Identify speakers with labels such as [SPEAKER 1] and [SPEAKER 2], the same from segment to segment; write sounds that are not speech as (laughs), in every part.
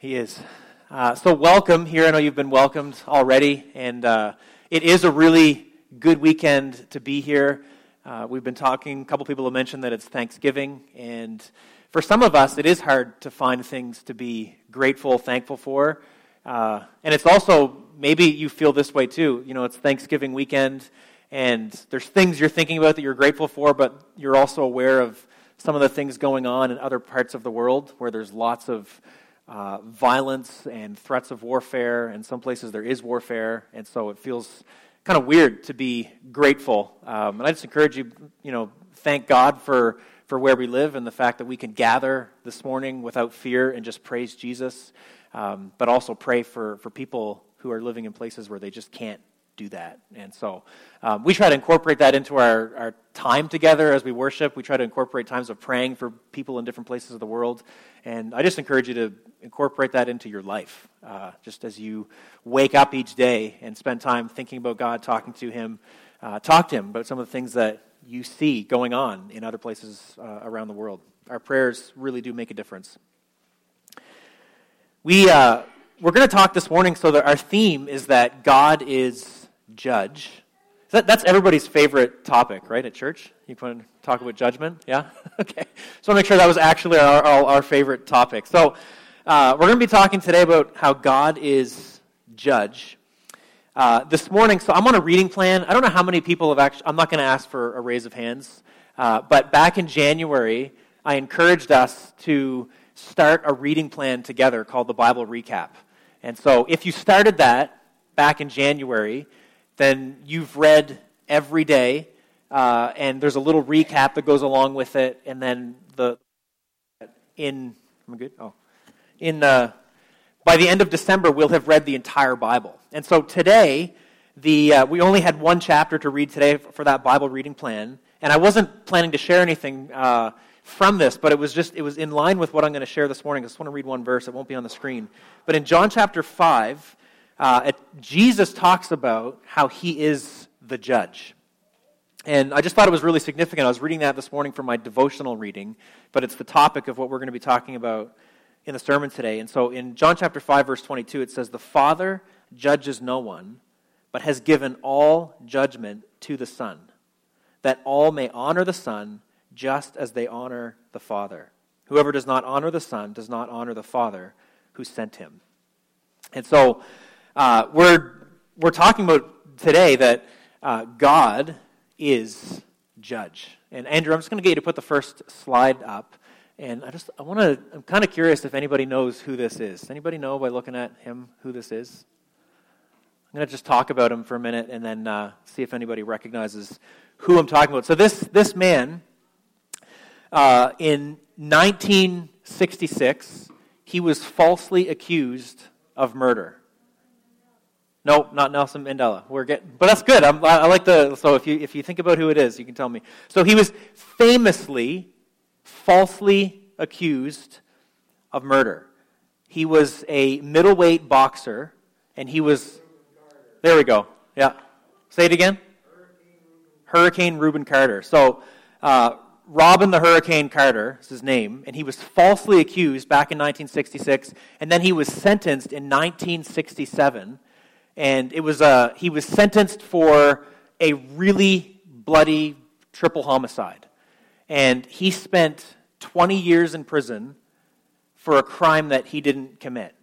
[SPEAKER 1] He is. Uh, so, welcome here. I know you've been welcomed already, and uh, it is a really good weekend to be here. Uh, we've been talking, a couple people have mentioned that it's Thanksgiving, and for some of us, it is hard to find things to be grateful, thankful for. Uh, and it's also, maybe you feel this way too. You know, it's Thanksgiving weekend, and there's things you're thinking about that you're grateful for, but you're also aware of some of the things going on in other parts of the world where there's lots of uh, violence and threats of warfare, and some places there is warfare, and so it feels kind of weird to be grateful. Um, and I just encourage you, you know, thank God for, for where we live and the fact that we can gather this morning without fear and just praise Jesus, um, but also pray for, for people who are living in places where they just can't do that. And so um, we try to incorporate that into our, our time together as we worship. We try to incorporate times of praying for people in different places of the world. And I just encourage you to incorporate that into your life, uh, just as you wake up each day and spend time thinking about God, talking to Him. Uh, talk to Him about some of the things that you see going on in other places uh, around the world. Our prayers really do make a difference. We, uh, we're going to talk this morning, so that our theme is that God is judge. That, that's everybody's favorite topic, right, at church? You want to talk about judgment? Yeah? (laughs) okay. So I want to make sure that was actually our, our, our favorite topic. So uh, we're going to be talking today about how God is judge. Uh, this morning, so I'm on a reading plan. I don't know how many people have actually, I'm not going to ask for a raise of hands, uh, but back in January, I encouraged us to start a reading plan together called the Bible Recap. And so if you started that back in January, then you've read every day, uh, and there's a little recap that goes along with it, and then the in am I good? Oh, in uh, by the end of December we'll have read the entire Bible, and so today the uh, we only had one chapter to read today for that Bible reading plan, and I wasn't planning to share anything uh, from this, but it was just it was in line with what I'm going to share this morning. I just want to read one verse; it won't be on the screen. But in John chapter five, uh, it, Jesus talks about how he is the judge. And I just thought it was really significant. I was reading that this morning for my devotional reading, but it's the topic of what we're going to be talking about in the sermon today. And so in John chapter 5 verse 22 it says the Father judges no one, but has given all judgment to the Son, that all may honor the Son just as they honor the Father. Whoever does not honor the Son does not honor the Father who sent him. And so uh, we're, we're talking about today that uh, God is judge. And Andrew, I'm just going to get you to put the first slide up. And I just, I want to, I'm kind of curious if anybody knows who this is. Anybody know by looking at him who this is? I'm going to just talk about him for a minute and then uh, see if anybody recognizes who I'm talking about. So this, this man, uh, in 1966, he was falsely accused of murder. No, not Nelson Mandela. We're getting, but that's good. I'm, i like the. So if you if you think about who it is, you can tell me. So he was famously, falsely accused of murder. He was a middleweight boxer, and he was. There we go. Yeah. Say it again. Hurricane Rubin Carter. So. Uh, Robin the Hurricane Carter is his name, and he was falsely accused back in 1966, and then he was sentenced in 1967 and it was uh, he was sentenced for a really bloody triple homicide, and he spent 20 years in prison for a crime that he didn't commit.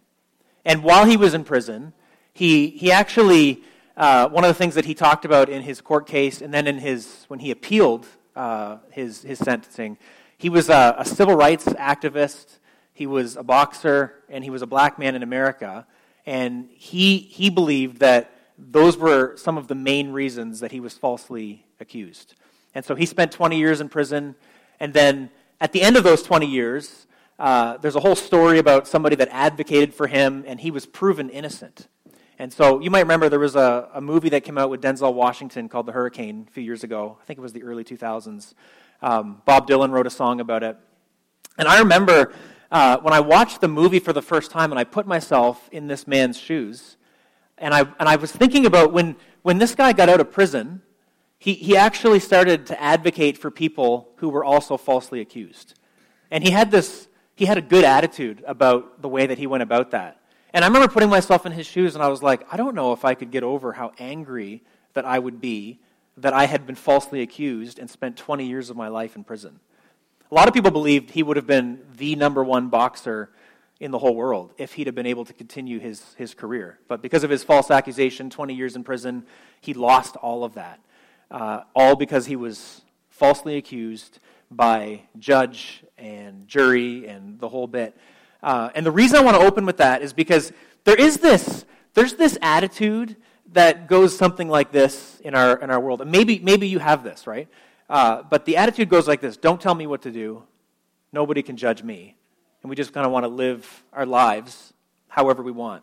[SPEAKER 1] And while he was in prison, he he actually uh, one of the things that he talked about in his court case, and then in his when he appealed uh, his his sentencing, he was a, a civil rights activist. He was a boxer, and he was a black man in America and he, he believed that those were some of the main reasons that he was falsely accused. And so he spent 20 years in prison. And then at the end of those 20 years, uh, there's a whole story about somebody that advocated for him, and he was proven innocent. And so you might remember there was a, a movie that came out with Denzel Washington called The Hurricane a few years ago. I think it was the early 2000s. Um, Bob Dylan wrote a song about it. And I remember uh, when I watched the movie for the first time and I put myself in this man's shoes, and I, and I was thinking about when, when this guy got out of prison, he, he actually started to advocate for people who were also falsely accused. And he had this, he had a good attitude about the way that he went about that. And I remember putting myself in his shoes and I was like, I don't know if I could get over how angry that I would be that I had been falsely accused and spent 20 years of my life in prison. A lot of people believed he would have been the number one boxer in the whole world if he'd have been able to continue his, his career. But because of his false accusation, 20 years in prison, he lost all of that. Uh, all because he was falsely accused by judge and jury and the whole bit. Uh, and the reason I want to open with that is because there is this, there's this attitude that goes something like this in our, in our world. And maybe, maybe you have this, right? Uh, but the attitude goes like this Don't tell me what to do. Nobody can judge me. And we just kind of want to live our lives however we want.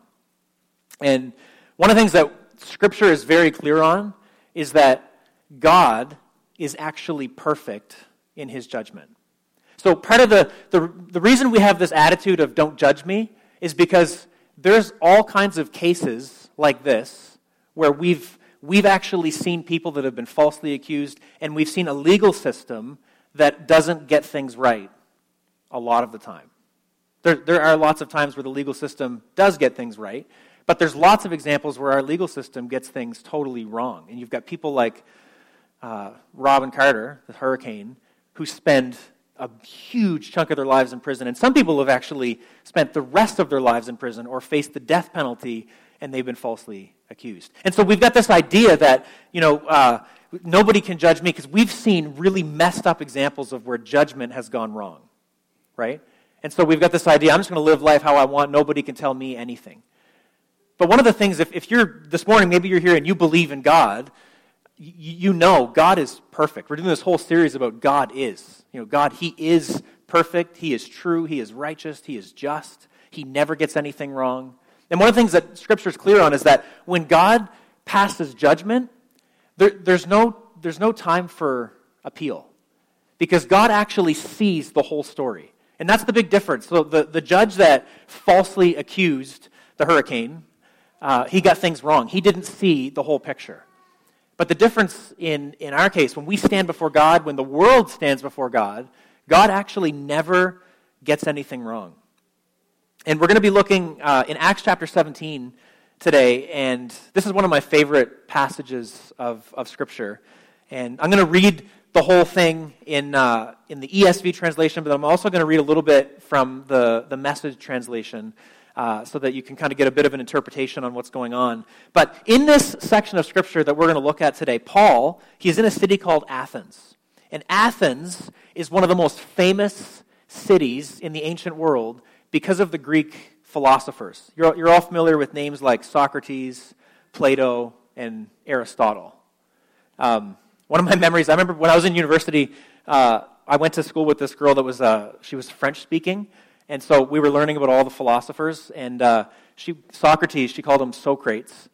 [SPEAKER 1] And one of the things that Scripture is very clear on is that God is actually perfect in his judgment. So, part of the, the, the reason we have this attitude of don't judge me is because there's all kinds of cases like this where we've, we've actually seen people that have been falsely accused, and we've seen a legal system that doesn't get things right a lot of the time. There, there are lots of times where the legal system does get things right, but there's lots of examples where our legal system gets things totally wrong. And you've got people like uh, Robin Carter, the hurricane, who spend a huge chunk of their lives in prison. And some people have actually spent the rest of their lives in prison or faced the death penalty and they've been falsely accused. And so we've got this idea that, you know, uh, nobody can judge me because we've seen really messed up examples of where judgment has gone wrong, right? And so we've got this idea I'm just going to live life how I want, nobody can tell me anything. But one of the things, if, if you're this morning, maybe you're here and you believe in God, you know God is perfect. We're doing this whole series about God is. You know, God, He is perfect. He is true. He is righteous. He is just. He never gets anything wrong. And one of the things that Scripture is clear on is that when God passes judgment, there, there's, no, there's no time for appeal because God actually sees the whole story. And that's the big difference. So the, the judge that falsely accused the hurricane, uh, he got things wrong. He didn't see the whole picture. But the difference in, in our case, when we stand before God, when the world stands before God, God actually never gets anything wrong. And we're going to be looking uh, in Acts chapter 17 today, and this is one of my favorite passages of, of Scripture. And I'm going to read the whole thing in, uh, in the ESV translation, but I'm also going to read a little bit from the, the message translation uh, so that you can kind of get a bit of an interpretation on what's going on. But in this section of scripture that we're going to look at today, Paul, he's in a city called Athens. And Athens is one of the most famous cities in the ancient world because of the Greek philosophers. You're, you're all familiar with names like Socrates, Plato, and Aristotle. Um, one of my (laughs) memories, I remember when I was in university, uh, I went to school with this girl that was, uh, she was French speaking, and so we were learning about all the philosophers, and uh, she, Socrates, she called him Socrates.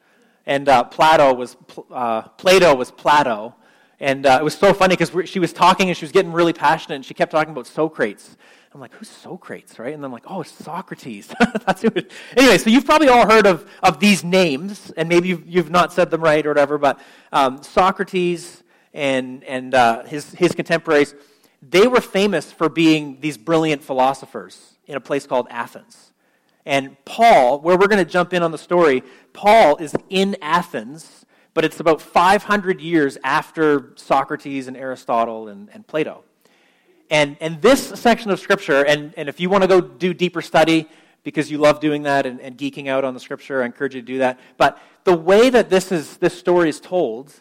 [SPEAKER 1] And uh, Plato was, uh, Plato was Plato. And uh, it was so funny because she was talking and she was getting really passionate, and she kept talking about Socrates. I'm like, who's Socrates, right? And I'm like, oh, Socrates. (laughs) That's who it, anyway, so you've probably all heard of, of these names, and maybe you've, you've not said them right or whatever, but um, Socrates and, and uh, his, his contemporaries, they were famous for being these brilliant philosophers in a place called Athens. And Paul, where we're going to jump in on the story, Paul is in Athens, but it's about 500 years after Socrates and Aristotle and, and Plato. And, and this section of Scripture, and, and if you want to go do deeper study, because you love doing that and, and geeking out on the Scripture, I encourage you to do that. But the way that this, is, this story is told,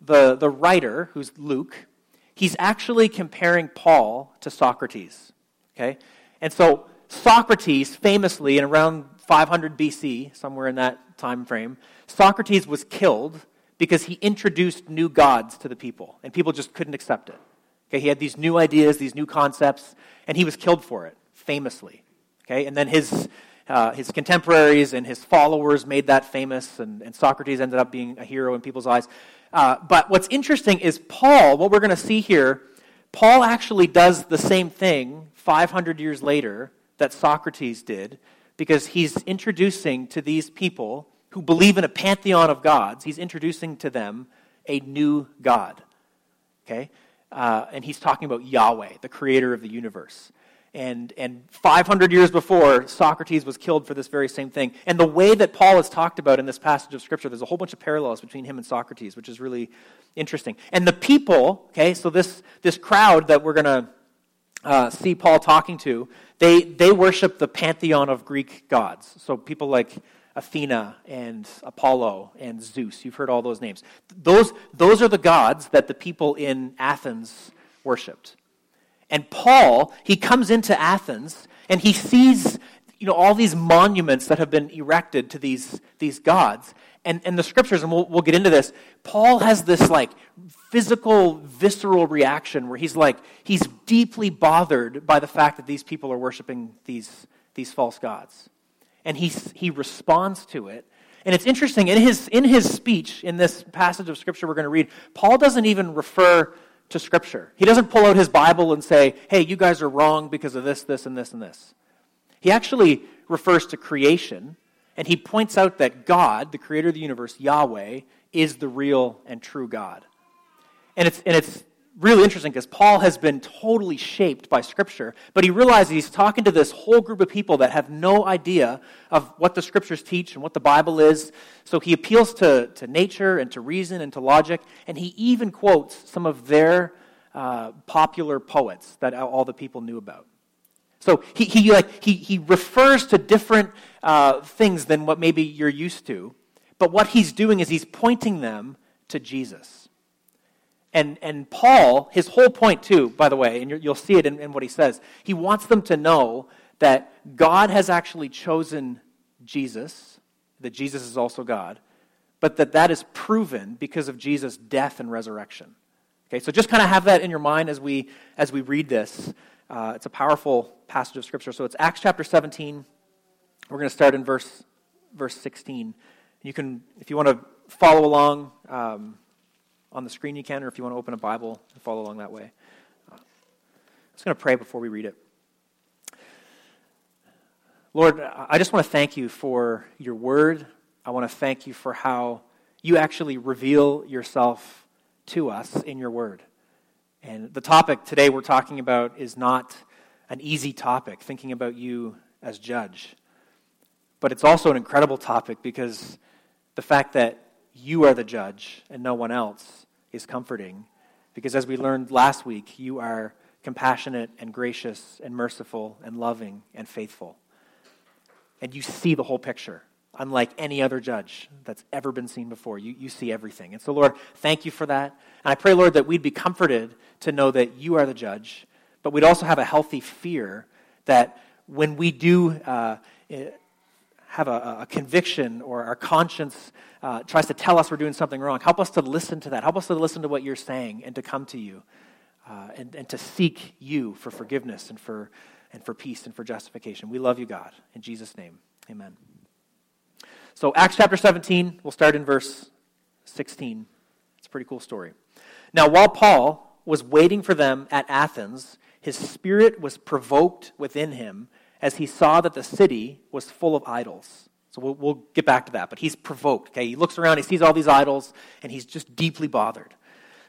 [SPEAKER 1] the, the writer, who's Luke, he's actually comparing Paul to Socrates. Okay? And so Socrates, famously, in around 500 BC, somewhere in that time frame, Socrates was killed because he introduced new gods to the people, and people just couldn't accept it. Okay, he had these new ideas, these new concepts, and he was killed for it, famously. Okay, and then his, uh, his contemporaries and his followers made that famous, and, and Socrates ended up being a hero in people's eyes. Uh, but what's interesting is Paul, what we're going to see here, Paul actually does the same thing 500 years later that Socrates did because he's introducing to these people who believe in a pantheon of gods, he's introducing to them a new God. Okay? Uh, and he's talking about Yahweh, the creator of the universe. And, and 500 years before, Socrates was killed for this very same thing. And the way that Paul is talked about in this passage of Scripture, there's a whole bunch of parallels between him and Socrates, which is really interesting. And the people, okay, so this, this crowd that we're going to uh, see Paul talking to, they, they worship the pantheon of Greek gods. So people like Athena and Apollo and Zeus. You've heard all those names. Those, those are the gods that the people in Athens worshiped. And Paul, he comes into Athens and he sees you know, all these monuments that have been erected to these, these gods. And, and the scriptures, and we'll, we'll get into this, Paul has this like physical, visceral reaction where he's like, he's deeply bothered by the fact that these people are worshiping these, these false gods. And he, he responds to it. And it's interesting, in his, in his speech, in this passage of scripture we're going to read, Paul doesn't even refer to scripture. He doesn't pull out his Bible and say, hey, you guys are wrong because of this, this, and this, and this. He actually refers to creation, and he points out that God, the creator of the universe, Yahweh, is the real and true God. And it's, and it's really interesting because Paul has been totally shaped by Scripture, but he realizes he's talking to this whole group of people that have no idea of what the Scriptures teach and what the Bible is. So he appeals to, to nature and to reason and to logic, and he even quotes some of their uh, popular poets that all the people knew about. So he, he, like, he, he refers to different uh, things than what maybe you're used to, but what he's doing is he's pointing them to Jesus. And, and Paul, his whole point, too, by the way, and you'll see it in, in what he says, he wants them to know that God has actually chosen Jesus, that Jesus is also God, but that that is proven because of Jesus' death and resurrection. Okay, so just kind of have that in your mind as we, as we read this. Uh, it's a powerful passage of Scripture. So it's Acts chapter 17. We're going to start in verse, verse 16. You can, if you want to follow along um, on the screen, you can, or if you want to open a Bible and follow along that way. Uh, I'm just going to pray before we read it. Lord, I just want to thank you for your word. I want to thank you for how you actually reveal yourself to us in your word. And the topic today we're talking about is not an easy topic, thinking about you as judge. But it's also an incredible topic because the fact that you are the judge and no one else is comforting. Because as we learned last week, you are compassionate and gracious and merciful and loving and faithful. And you see the whole picture unlike any other judge that's ever been seen before. You, you see everything. And so, Lord, thank you for that. And I pray, Lord, that we'd be comforted to know that you are the judge, but we'd also have a healthy fear that when we do uh, have a, a, conviction or our conscience uh, tries to tell us we're doing something wrong, help us to listen to that. Help us to listen to what you're saying and to come to you uh, and, and to seek you for forgiveness and for, and for peace and for justification. We love you, God. In Jesus' name, amen. So, Acts chapter 17, we'll start in verse 16. It's a pretty cool story. Now, while Paul was waiting for them at Athens, his spirit was provoked within him as he saw that the city was full of idols. So we'll, we'll, get back to that. But he's provoked. Okay, he looks around, he sees all these idols, and he's just deeply bothered.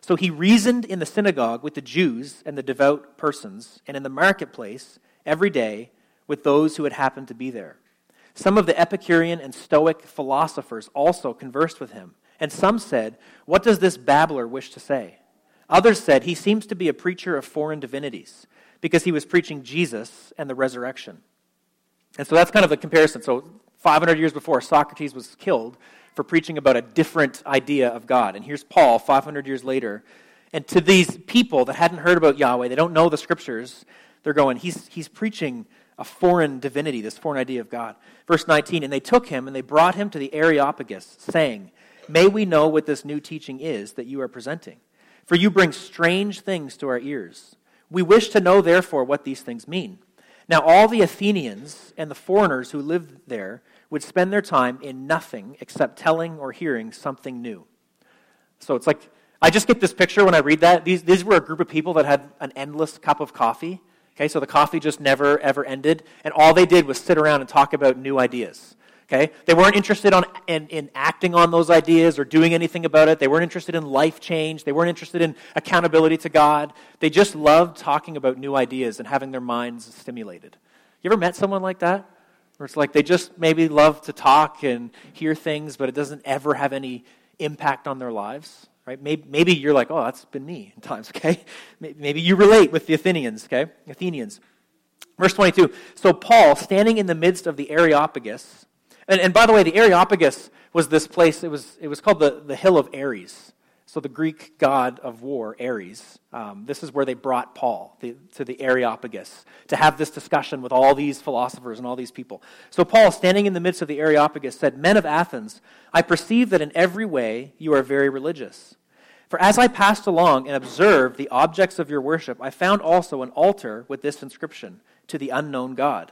[SPEAKER 1] So he reasoned in the synagogue with the Jews and the devout persons, and in the marketplace every day with those who had happened to be there. Some of the Epicurean and Stoic philosophers also conversed with him, and some said, What does this babbler wish to say? Others said, He seems to be a preacher of foreign divinities, because he was preaching Jesus and the resurrection. And so that's kind of a comparison. So 500 years before, Socrates was killed for preaching about a different idea of God. And here's Paul 500 years later. And to these people that hadn't heard about Yahweh, they don't know the scriptures, they're going, He's, he's preaching a foreign divinity, this foreign idea of God. Verse 19, and they took him and they brought him to the Areopagus, saying, May we know what this new teaching is that you are presenting. For you bring strange things to our ears. We wish to know, therefore, what these things mean. Now, all the Athenians and the foreigners who lived there would spend their time in nothing except telling or hearing something new. So it's like, I just get this picture when I read that. These, these were a group of people that had an endless cup of coffee Okay, so the coffee just never, ever ended. And all they did was sit around and talk about new ideas. Okay? They weren't interested on, in, in acting on those ideas or doing anything about it. They weren't interested in life change. They weren't interested in accountability to God. They just loved talking about new ideas and having their minds stimulated. You ever met someone like that? Where it's like they just maybe love to talk and hear things, but it doesn't ever have any impact on their lives? Right? Maybe, maybe you're like, oh, that's been me in times, (laughs) okay? Maybe you relate with the Athenians, okay? Athenians. Verse 22. So Paul, standing in the midst of the Areopagus, and, and by the way, the Areopagus was this place, it was, it was called the, the Hill of Ares. So the Greek god of war, Ares, um, this is where they brought Paul the, to the Areopagus to have this discussion with all these philosophers and all these people. So Paul, standing in the midst of the Areopagus, said, Men of Athens, I perceive that in every way you are very religious. For as I passed along and observed the objects of your worship, I found also an altar with this inscription To the unknown God.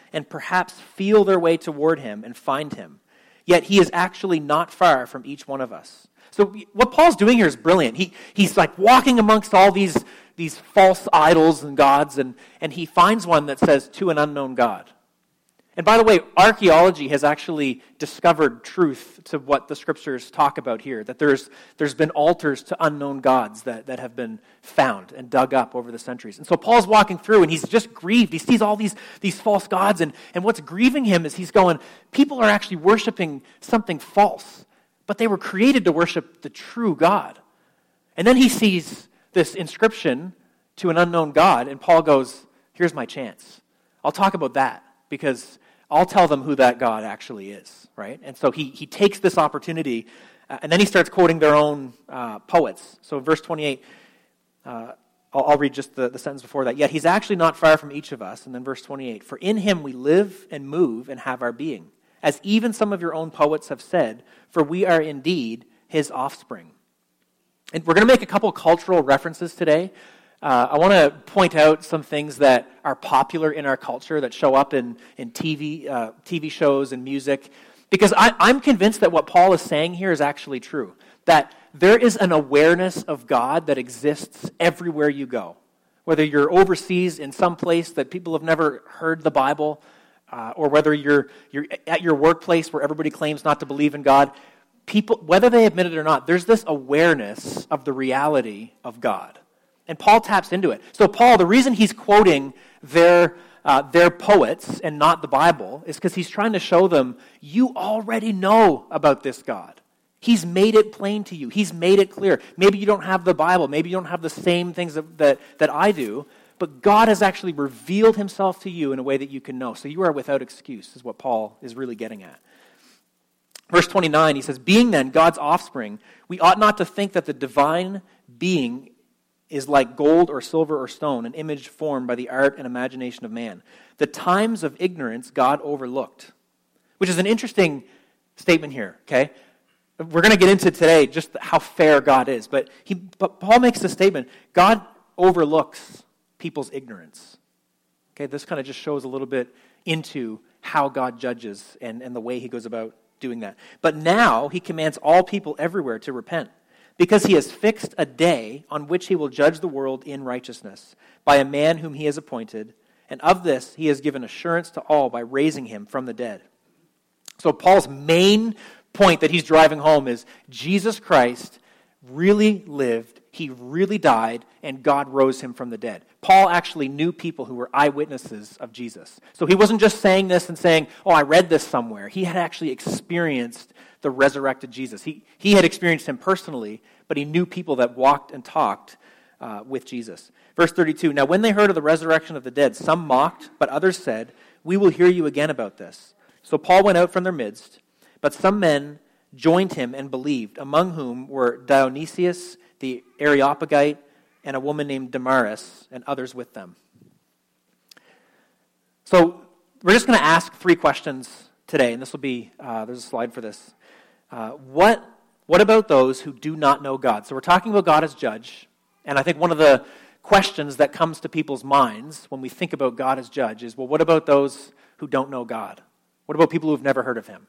[SPEAKER 1] and perhaps feel their way toward him and find him. Yet he is actually not far from each one of us. So what Paul's doing here is brilliant. He, he's like walking amongst all these, these false idols and gods, and, and he finds one that says, to an unknown God. And by the way, archaeology has actually discovered truth to what the scriptures talk about here that there's, there's been altars to unknown gods that, that have been found and dug up over the centuries. And so Paul's walking through and he's just grieved. He sees all these, these false gods, and, and what's grieving him is he's going, people are actually worshiping something false, but they were created to worship the true God. And then he sees this inscription to an unknown God, and Paul goes, Here's my chance. I'll talk about that because I'll tell them who that God actually is, right? And so he, he takes this opportunity, uh, and then he starts quoting their own uh, poets. So, verse 28, uh, I'll, I'll, read just the, the sentence before that. Yet he's actually not far from each of us. And then verse 28, for in him we live and move and have our being, as even some of your own poets have said, for we are indeed his offspring. And we're going to make a couple cultural references today uh, I want to point out some things that are popular in our culture that show up in, in TV, uh, TV shows and music, because I, I'm convinced that what Paul is saying here is actually true. That there is an awareness of God that exists everywhere you go. Whether you're overseas in some place that people have never heard the Bible, uh, or whether you're, you're at your workplace where everybody claims not to believe in God, people, whether they admit it or not, there's this awareness of the reality of God. And Paul taps into it. So, Paul, the reason he's quoting their, uh, their poets and not the Bible is because he's trying to show them you already know about this God. He's made it plain to you, He's made it clear. Maybe you don't have the Bible, maybe you don't have the same things that, that, that I do, but God has actually revealed Himself to you in a way that you can know. So, you are without excuse, is what Paul is really getting at. Verse 29, he says, Being then God's offspring, we ought not to think that the divine being is like gold or silver or stone, an image formed by the art and imagination of man. The times of ignorance God overlooked, which is an interesting statement here, okay? We're going to get into today just how fair God is, but, he, but Paul makes the statement God overlooks people's ignorance. Okay, this kind of just shows a little bit into how God judges and, and the way he goes about doing that. But now he commands all people everywhere to repent because he has fixed a day on which he will judge the world in righteousness by a man whom he has appointed, and of this he has given assurance to all by raising him from the dead. So, Paul's main point that he's driving home is Jesus Christ really lived, he really died, and God rose him from the dead. Paul actually knew people who were eyewitnesses of Jesus. So he wasn't just saying this and saying, Oh, I read this somewhere. He had actually experienced the resurrected Jesus. He, he had experienced him personally, but he knew people that walked and talked uh, with Jesus. Verse 32 Now, when they heard of the resurrection of the dead, some mocked, but others said, We will hear you again about this. So Paul went out from their midst, but some men joined him and believed, among whom were Dionysius the Areopagite and a woman named Damaris, and others with them. So we're just going to ask three questions today, and this will be, uh, there's a slide for this. Uh, what, what about those who do not know God? So we're talking about God as judge, and I think one of the questions that comes to people's minds when we think about God as judge is well, what about those who don't know God? What about people who've never heard of him?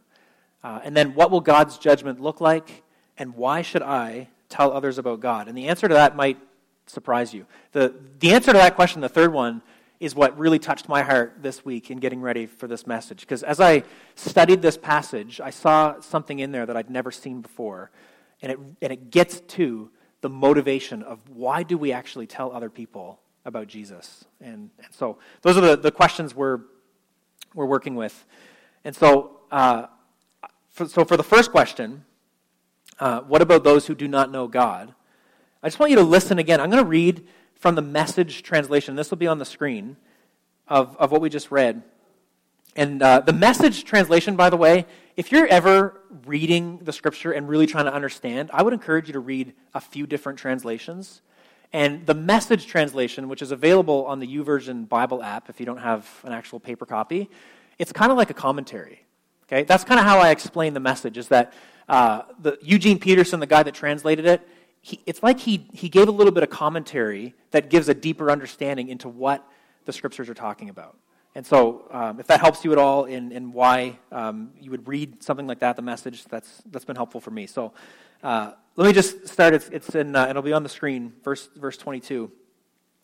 [SPEAKER 1] Uh, and then what will God's judgment look like? And why should I tell others about God? And the answer to that might surprise you. The, the answer to that question, the third one, is what really touched my heart this week in getting ready for this message. Because as I studied this passage, I saw something in there that I'd never seen before. And it, and it gets to the motivation of why do we actually tell other people about Jesus? And, and so those are the, the questions we're, we're working with. And so, uh, so for the first question, uh, what about those who do not know God? I just want you to listen again. I'm going to read from the message translation. This will be on the screen of, of what we just read. And uh, the message translation, by the way, if you're ever reading the scripture and really trying to understand, I would encourage you to read a few different translations. And the message translation, which is available on the YouVersion Bible app if you don't have an actual paper copy, it's kind of like a commentary. Okay, that's kind of how I explain the message. Is that uh, the Eugene Peterson, the guy that translated it, he, it's like he he gave a little bit of commentary that gives a deeper understanding into what the scriptures are talking about. And so, um, if that helps you at all in, in why um, you would read something like that, the message, that's, that's been helpful for me. So, uh, let me just start. It's, it's in, uh, it'll be on the screen, verse, verse 22.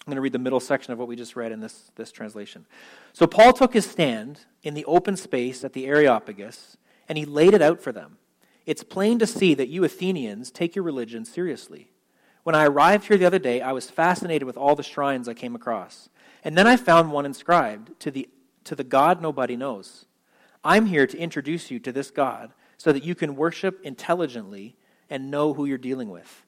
[SPEAKER 1] I'm going to read the middle section of what we just read in this, this translation. So, Paul took his stand in the open space at the Areopagus, and he laid it out for them. It's plain to see that you Athenians take your religion seriously. When I arrived here the other day, I was fascinated with all the shrines I came across. And then I found one inscribed to the, to the God nobody knows. I'm here to introduce you to this God so that you can worship intelligently and know who you're dealing with.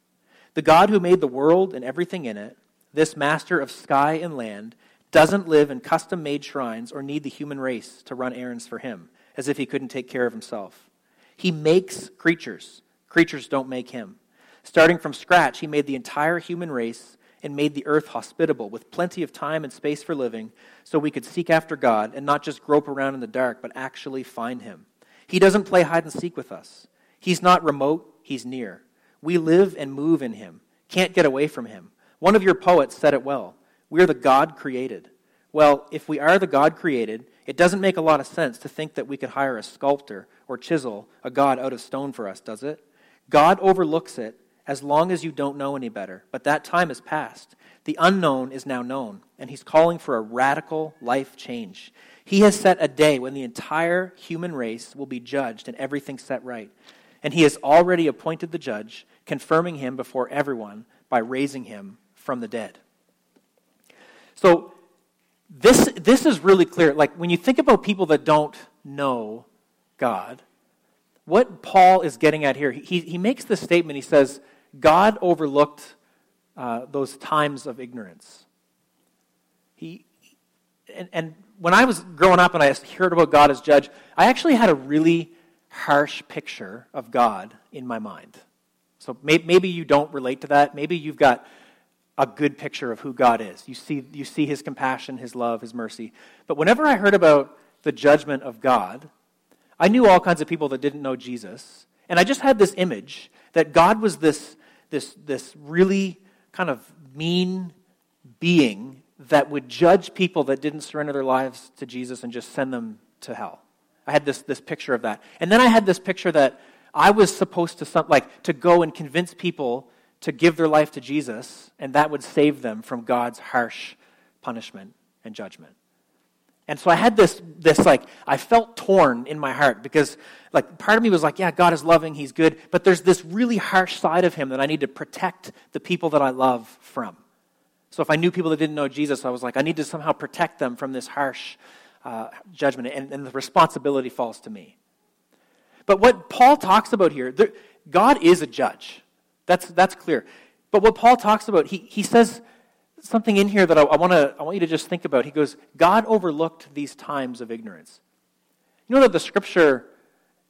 [SPEAKER 1] The God who made the world and everything in it, this master of sky and land, doesn't live in custom made shrines or need the human race to run errands for him, as if he couldn't take care of himself. He makes creatures, creatures don't make him. Starting from scratch, he made the entire human race and made the earth hospitable with plenty of time and space for living so we could seek after God and not just grope around in the dark, but actually find Him. He doesn't play hide and seek with us. He's not remote, He's near. We live and move in Him, can't get away from Him. One of your poets said it well We're the God created. Well, if we are the God created, it doesn't make a lot of sense to think that we could hire a sculptor or chisel a God out of stone for us, does it? God overlooks it as long as you don't know any better. But that time has passed. The unknown is now known, and he's calling for a radical life change. He has set a day when the entire human race will be judged and everything set right. And he has already appointed the judge, confirming him before everyone by raising him from the dead. So, this, this is really clear. Like, when you think about people that don't know God, what Paul is getting at here, he, he makes this statement. He says, God overlooked uh, those times of ignorance. He, and, and when I was growing up and I heard about God as judge, I actually had a really harsh picture of God in my mind. So maybe you don't relate to that. Maybe you've got a good picture of who God is. You see, you see his compassion, his love, his mercy. But whenever I heard about the judgment of God, I knew all kinds of people that didn't know Jesus. And I just had this image that God was this this, this really kind of mean being that would judge people that didn't surrender their lives to Jesus and just send them to hell. I had this, this picture of that. And then I had this picture that I was supposed to like to go and convince people to give their life to Jesus, and that would save them from God's harsh punishment and judgment. And so I had this, this like, I felt torn in my heart because, like, part of me was like, yeah, God is loving, He's good, but there's this really harsh side of Him that I need to protect the people that I love from. So if I knew people that didn't know Jesus, I was like, I need to somehow protect them from this harsh uh, judgment, and, and the responsibility falls to me. But what Paul talks about here, there, God is a judge. That's, that's clear. But what Paul talks about, he, he says, something in here that I, I, wanna, I want you to just think about. He goes, God overlooked these times of ignorance. You know that the scripture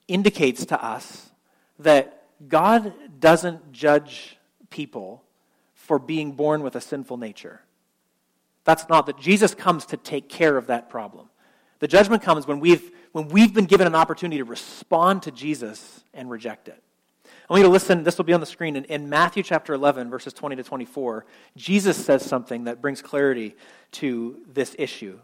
[SPEAKER 1] indicates to us that God doesn't judge people for being born with a sinful nature. That's not that Jesus comes to take care of that problem. The judgment comes when we've, when we've been given an opportunity to respond to Jesus and reject it. I want you to listen, this will be on the screen. In, in Matthew chapter 11, verses 20 to 24, Jesus says something that brings clarity to this issue.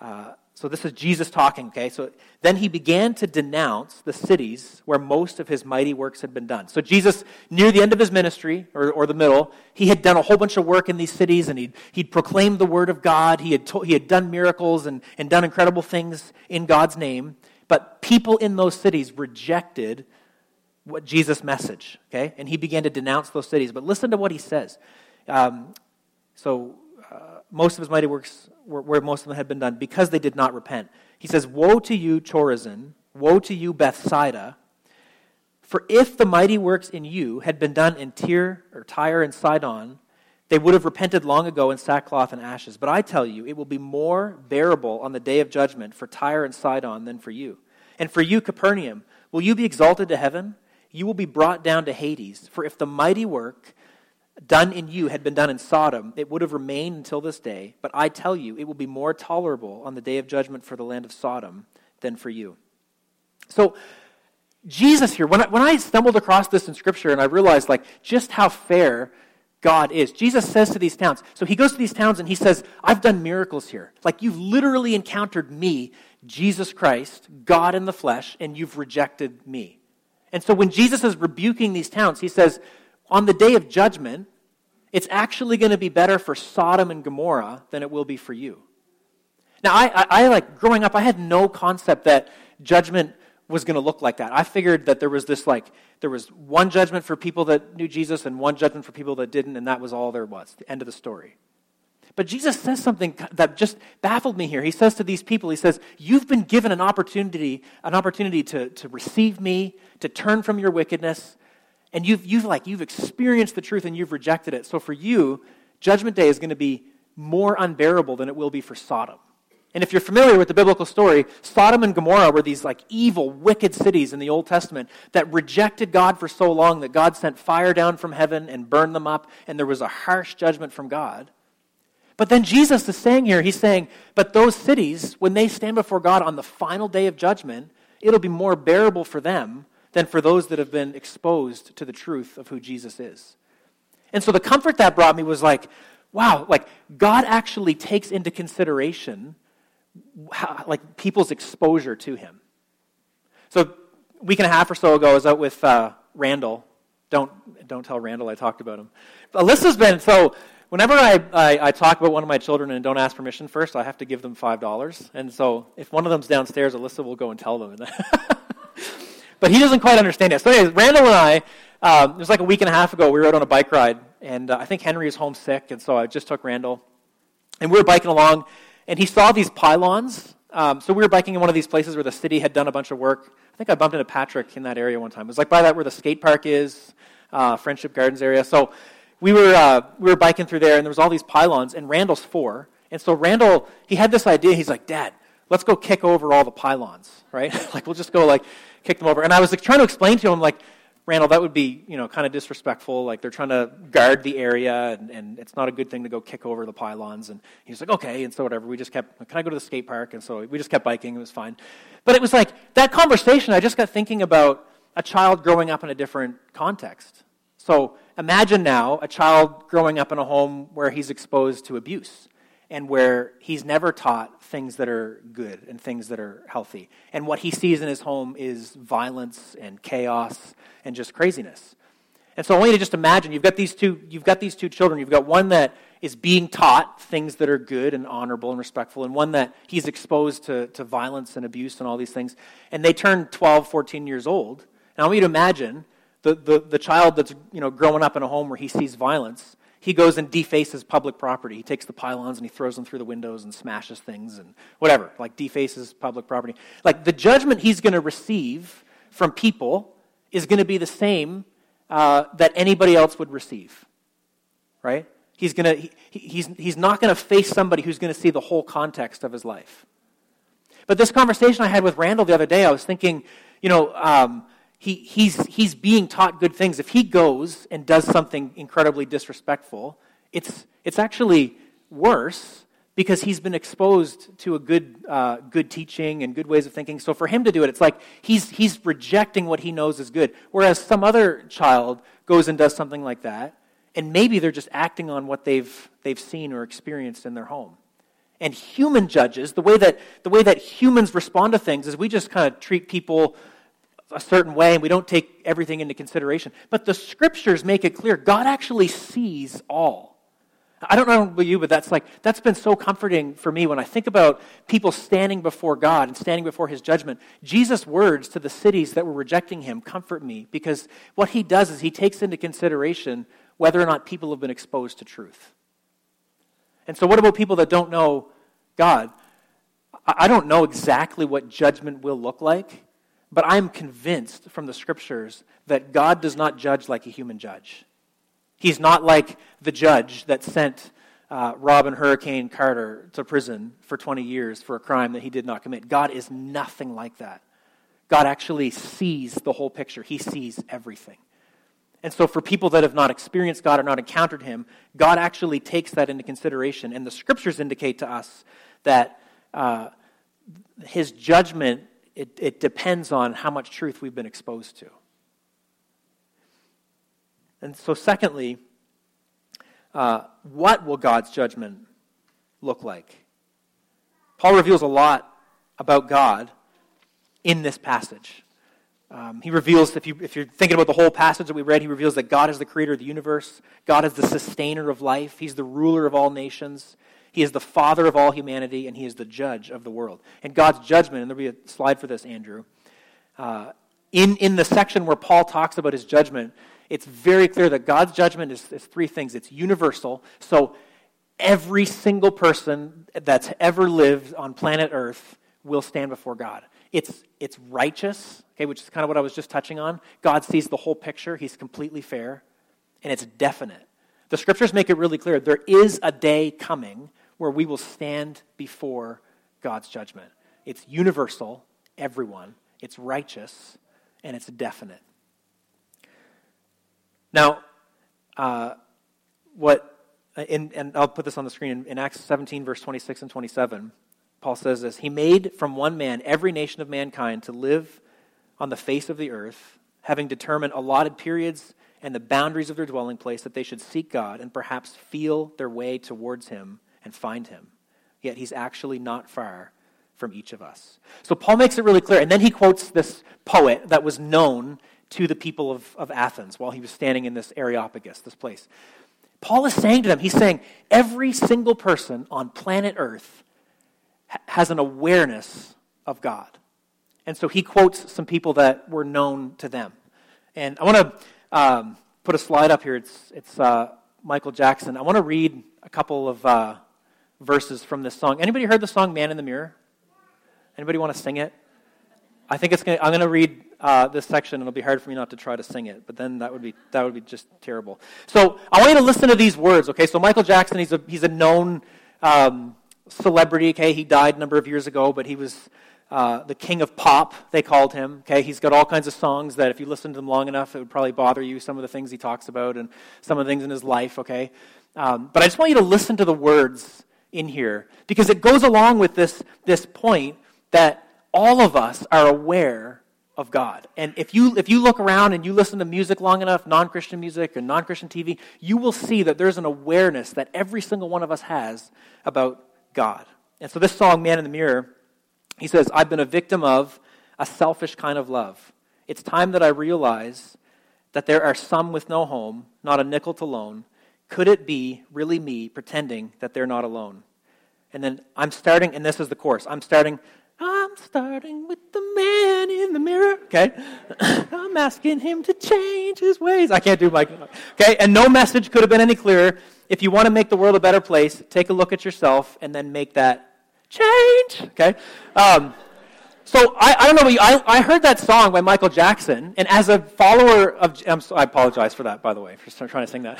[SPEAKER 1] Uh, so this is Jesus talking, okay? So then he began to denounce the cities where most of his mighty works had been done. So Jesus, near the end of his ministry, or, or the middle, he had done a whole bunch of work in these cities and he'd, he'd proclaimed the word of God. He had, to, he had done miracles and, and done incredible things in God's name. But people in those cities rejected what Jesus' message, okay? And he began to denounce those cities. But listen to what he says. Um, so uh, most of his mighty works were where most of them had been done because they did not repent. He says, Woe to you, Chorazin! Woe to you, Bethsaida! For if the mighty works in you had been done in Tyre or Tyre and Sidon, they would have repented long ago in sackcloth and ashes. But I tell you, it will be more bearable on the day of judgment for Tyre and Sidon than for you. And for you, Capernaum, will you be exalted to heaven? You will be brought down to Hades. For if the mighty work done in you had been done in Sodom, it would have remained until this day. But I tell you, it will be more tolerable on the day of judgment for the land of Sodom than for you. So, Jesus here, when I, when I stumbled across this in Scripture and I realized like just how fair God is, Jesus says to these towns, so he goes to these towns and he says, I've done miracles here. Like you've literally encountered me, Jesus Christ, God in the flesh, and you've rejected me. And so when Jesus is rebuking these towns, he says, on the day of judgment, it's actually going to be better for Sodom and Gomorrah than it will be for you. Now, I, I, I like growing up, I had no concept that judgment was going to look like that. I figured that there was this like there was one judgment for people that knew Jesus and one judgment for people that didn't, and that was all there was. The end of the story. But Jesus says something that just baffled me here. He says to these people, He says, You've been given an opportunity, an opportunity to, to receive me, to turn from your wickedness, and you've, you've like you've experienced the truth and you've rejected it. So for you, judgment day is going to be more unbearable than it will be for Sodom. And if you're familiar with the biblical story, Sodom and Gomorrah were these like evil, wicked cities in the Old Testament that rejected God for so long that God sent fire down from heaven and burned them up, and there was a harsh judgment from God. But then Jesus is saying here, he's saying, but those cities, when they stand before God on the final day of judgment, it'll be more bearable for them than for those that have been exposed to the truth of who Jesus is. And so the comfort that brought me was like, wow, like God actually takes into consideration how, like people's exposure to him. So a week and a half or so ago, I was out with uh, Randall. Don't, don't tell Randall I talked about him. Alyssa's been, so whenever I, I, I, talk about one of my children and don't ask permission first, I have to give them $5. And so if one of them's downstairs, Alyssa will go and tell them. (laughs) but he doesn't quite understand it. So, anyways, Randall and I, um, it was like a week and a half ago, we were out on a bike ride, and uh, I think Henry is homesick, and so I just took Randall. And we were biking along, and he saw these pylons. Um, so we were biking in one of these places where the city had done a bunch of work. I think I bumped into Patrick in that area one time. It was like by that where the skate park is, uh, Friendship Gardens area. So we were, uh, we were biking through there, and there was all these pylons, and Randall's four. And so Randall, he had this idea. He's like, Dad, let's go kick over all the pylons, (laughs) right? (laughs) like, we'll just go, like, kick them over. And I was like trying to explain to him, like, Randall, that would be, you know, kind of disrespectful. Like they're trying to guard the area, and, and it's not a good thing to go kick over the pylons. And he's like, okay. And so whatever. We just kept, can I go to the skate park? And so we just kept biking. It was fine. But it was like that conversation. I just got thinking about a child growing up in a different context. So imagine now a child growing up in a home where he's exposed to abuse and where he's never taught things that are good and things that are healthy. And what he sees in his home is violence and chaos and just craziness. And so I want you to just imagine you've got these two, you've got these two children. You've got one that is being taught things that are good and honorable and respectful, and one that he's exposed to, to violence and abuse and all these things. And they turn 12, 14 years old. And I want you to imagine the, the, the child that's you know, growing up in a home where he sees violence he goes and defaces public property. He takes the pylons and he throws them through the windows and smashes things and whatever, like defaces public property. Like the judgment he's going to receive from people is going to be the same uh, that anybody else would receive, right? He's, gonna, he, he's, he's not going to face somebody who's going to see the whole context of his life. But this conversation I had with Randall the other day, I was thinking, you know, um, he, he's, he's being taught good things. If he goes and does something incredibly disrespectful, it's, it's actually worse because he's been exposed to a good, uh, good teaching and good ways of thinking. So for him to do it, it's like he's, he's rejecting what he knows is good. Whereas some other child goes and does something like that, and maybe they're just acting on what they've, they've seen or experienced in their home. And human judges, the way that, the way that humans respond to things is we just kind of treat people a certain way and we don't take everything into consideration. But the scriptures make it clear God actually sees all. I don't know about you, but that's like that's been so comforting for me when I think about people standing before God and standing before his judgment. Jesus' words to the cities that were rejecting him comfort me because what he does is he takes into consideration whether or not people have been exposed to truth. And so what about people that don't know God? I don't know exactly what judgment will look like, but I'm convinced from the scriptures that God does not judge like a human judge. He's not like the judge that sent uh, Rubin Hurricane Carter to prison for 20 years for a crime that he did not commit. God is nothing like that. God actually sees the whole picture, He sees everything. And so, for people that have not experienced God or not encountered Him, God actually takes that into consideration. And the scriptures indicate to us that uh, His judgment it, it depends on how much truth we've been exposed to. And so, secondly, uh, what will God's judgment look like? Paul reveals a lot about God in this passage. Um, he reveals, if, you, if you're thinking about the whole passage that we read, he reveals that God is the creator of the universe. God is the sustainer of life. He's the ruler of all nations. He is the father of all humanity, and he is the judge of the world. And God's judgment, and there'll be a slide for this, Andrew. Uh, in, in the section where Paul talks about his judgment, it's very clear that God's judgment is, is three things it's universal. So every single person that's ever lived on planet Earth will stand before God. It's, it's righteous, okay, which is kind of what I was just touching on. God sees the whole picture, He's completely fair, and it's definite. The scriptures make it really clear there is a day coming where we will stand before God's judgment. It's universal, everyone, it's righteous, and it's definite. Now, uh, what, in, and I'll put this on the screen, in, in Acts 17, verse 26 and 27, Paul says this He made from one man every nation of mankind to live on the face of the earth, having determined allotted periods and the boundaries of their dwelling place, that they should seek God and perhaps feel their way towards Him and find Him. Yet He's actually not far from each of us. So Paul makes it really clear. And then he quotes this poet that was known to the people of, of Athens while he was standing in this Areopagus, this place. Paul is saying to them, he's saying, every single person on planet Earth has an awareness of God. And so he quotes some people that were known to them. And I want to um, put a slide up here. It's, it's uh, Michael Jackson. I want to read a couple of uh, verses from this song. Anybody heard the song Man in the Mirror? Anybody want to sing it? I think it's going to, I'm going to read uh, this section, and it'll be hard for me not to try to sing it, but then that would be, that would be just terrible. So I want you to listen to these words, okay? So Michael Jackson, he's a, he's a known um, celebrity, okay? He died a number of years ago, but he was uh, the king of pop, they called him, okay? He's got all kinds of songs that if you listen to them long enough, it would probably bother you, some of the things he talks about and some of the things in his life, okay? Um, but I just want you to listen to the words in here because it goes along with this, this point that all of us are aware of God. And if you, if you look around and you listen to music long enough, non Christian music and non Christian TV, you will see that there's an awareness that every single one of us has about God. And so this song, Man in the Mirror, he says, I've been a victim of a selfish kind of love. It's time that I realize that there are some with no home, not a nickel to loan. Could it be really me pretending that they're not alone? And then I'm starting, and this is the chorus. I'm starting, I'm starting with the man in the mirror. Okay? (clears throat) I'm asking him to change his ways. I can't do my. Okay? And no message could have been any clearer. If you want to make the world a better place, take a look at yourself and then make that change. Okay? Um, so I, I don't know, I, I heard that song by Michael Jackson, and as a follower of, I'm I apologize for that, by the way, for trying to sing that.